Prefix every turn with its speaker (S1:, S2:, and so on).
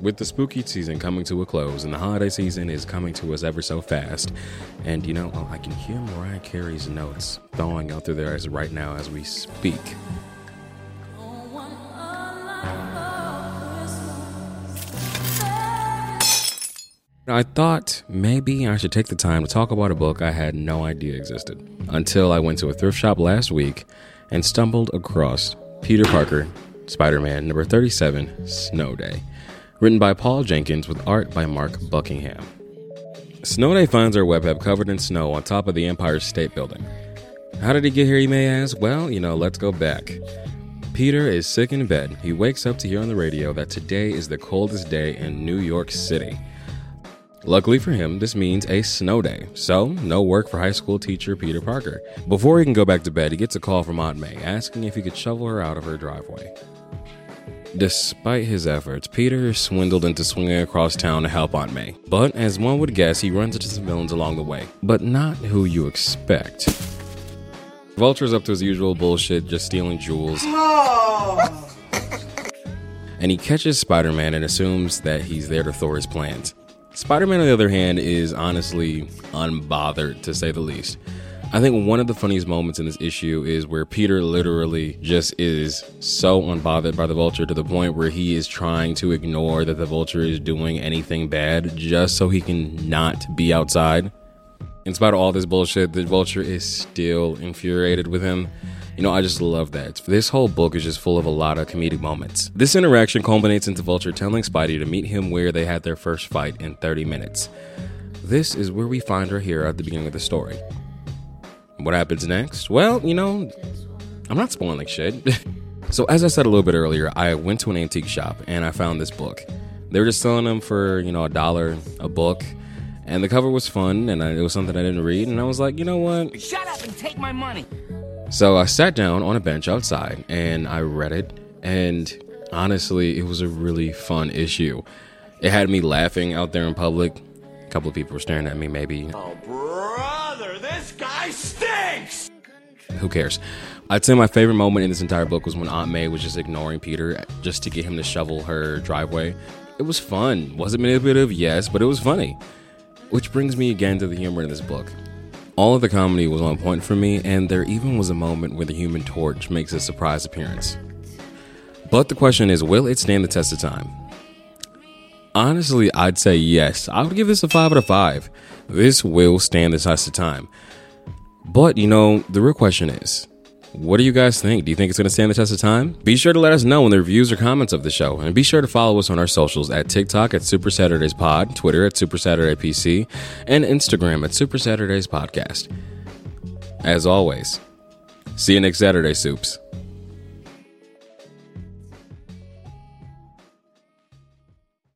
S1: with the spooky season coming to a close and the holiday season is coming to us ever so fast, and you know, oh, I can hear Mariah Carey's notes thawing out through there as right now as we speak. I thought maybe I should take the time to talk about a book I had no idea existed until I went to a thrift shop last week and stumbled across Peter Parker, Spider Man, number 37, Snow Day, written by Paul Jenkins with art by Mark Buckingham. Snow Day finds our webhead covered in snow on top of the Empire State Building. How did he get here, you may ask? Well, you know, let's go back. Peter is sick in bed. He wakes up to hear on the radio that today is the coldest day in New York City. Luckily for him, this means a snow day, so no work for high school teacher Peter Parker. Before he can go back to bed, he gets a call from Aunt May asking if he could shovel her out of her driveway. Despite his efforts, Peter is swindled into swinging across town to help Aunt May. But as one would guess, he runs into some villains along the way, but not who you expect. Vulture's up to his usual bullshit, just stealing jewels. and he catches Spider Man and assumes that he's there to thwart his plans. Spider Man, on the other hand, is honestly unbothered to say the least. I think one of the funniest moments in this issue is where Peter literally just is so unbothered by the vulture to the point where he is trying to ignore that the vulture is doing anything bad just so he can not be outside. In spite of all this bullshit, the vulture is still infuriated with him. You know, I just love that. This whole book is just full of a lot of comedic moments. This interaction culminates into Vulture telling Spidey to meet him where they had their first fight in 30 minutes. This is where we find our hero at the beginning of the story. What happens next? Well, you know, I'm not spoiling like shit. so, as I said a little bit earlier, I went to an antique shop and I found this book. They were just selling them for, you know, a dollar a book. And the cover was fun and I, it was something I didn't read. And I was like, you know what?
S2: Shut up and take my money.
S1: So I sat down on a bench outside and I read it. And honestly, it was a really fun issue. It had me laughing out there in public. A couple of people were staring at me, maybe.
S3: Oh, brother, this guy!
S1: Who cares? I'd say my favorite moment in this entire book was when Aunt May was just ignoring Peter just to get him to shovel her driveway. It was fun. Was it manipulative? Yes, but it was funny. Which brings me again to the humor in this book. All of the comedy was on point for me, and there even was a moment where the Human Torch makes a surprise appearance. But the question is, will it stand the test of time? Honestly, I'd say yes. I would give this a 5 out of 5. This will stand the test of time. But, you know, the real question is, what do you guys think? Do you think it's going to stand the test of time? Be sure to let us know in the reviews or comments of the show. And be sure to follow us on our socials at TikTok at Super Saturdays Pod, Twitter at Super Saturday PC, and Instagram at Super Saturdays Podcast. As always, see you next Saturday, Supes.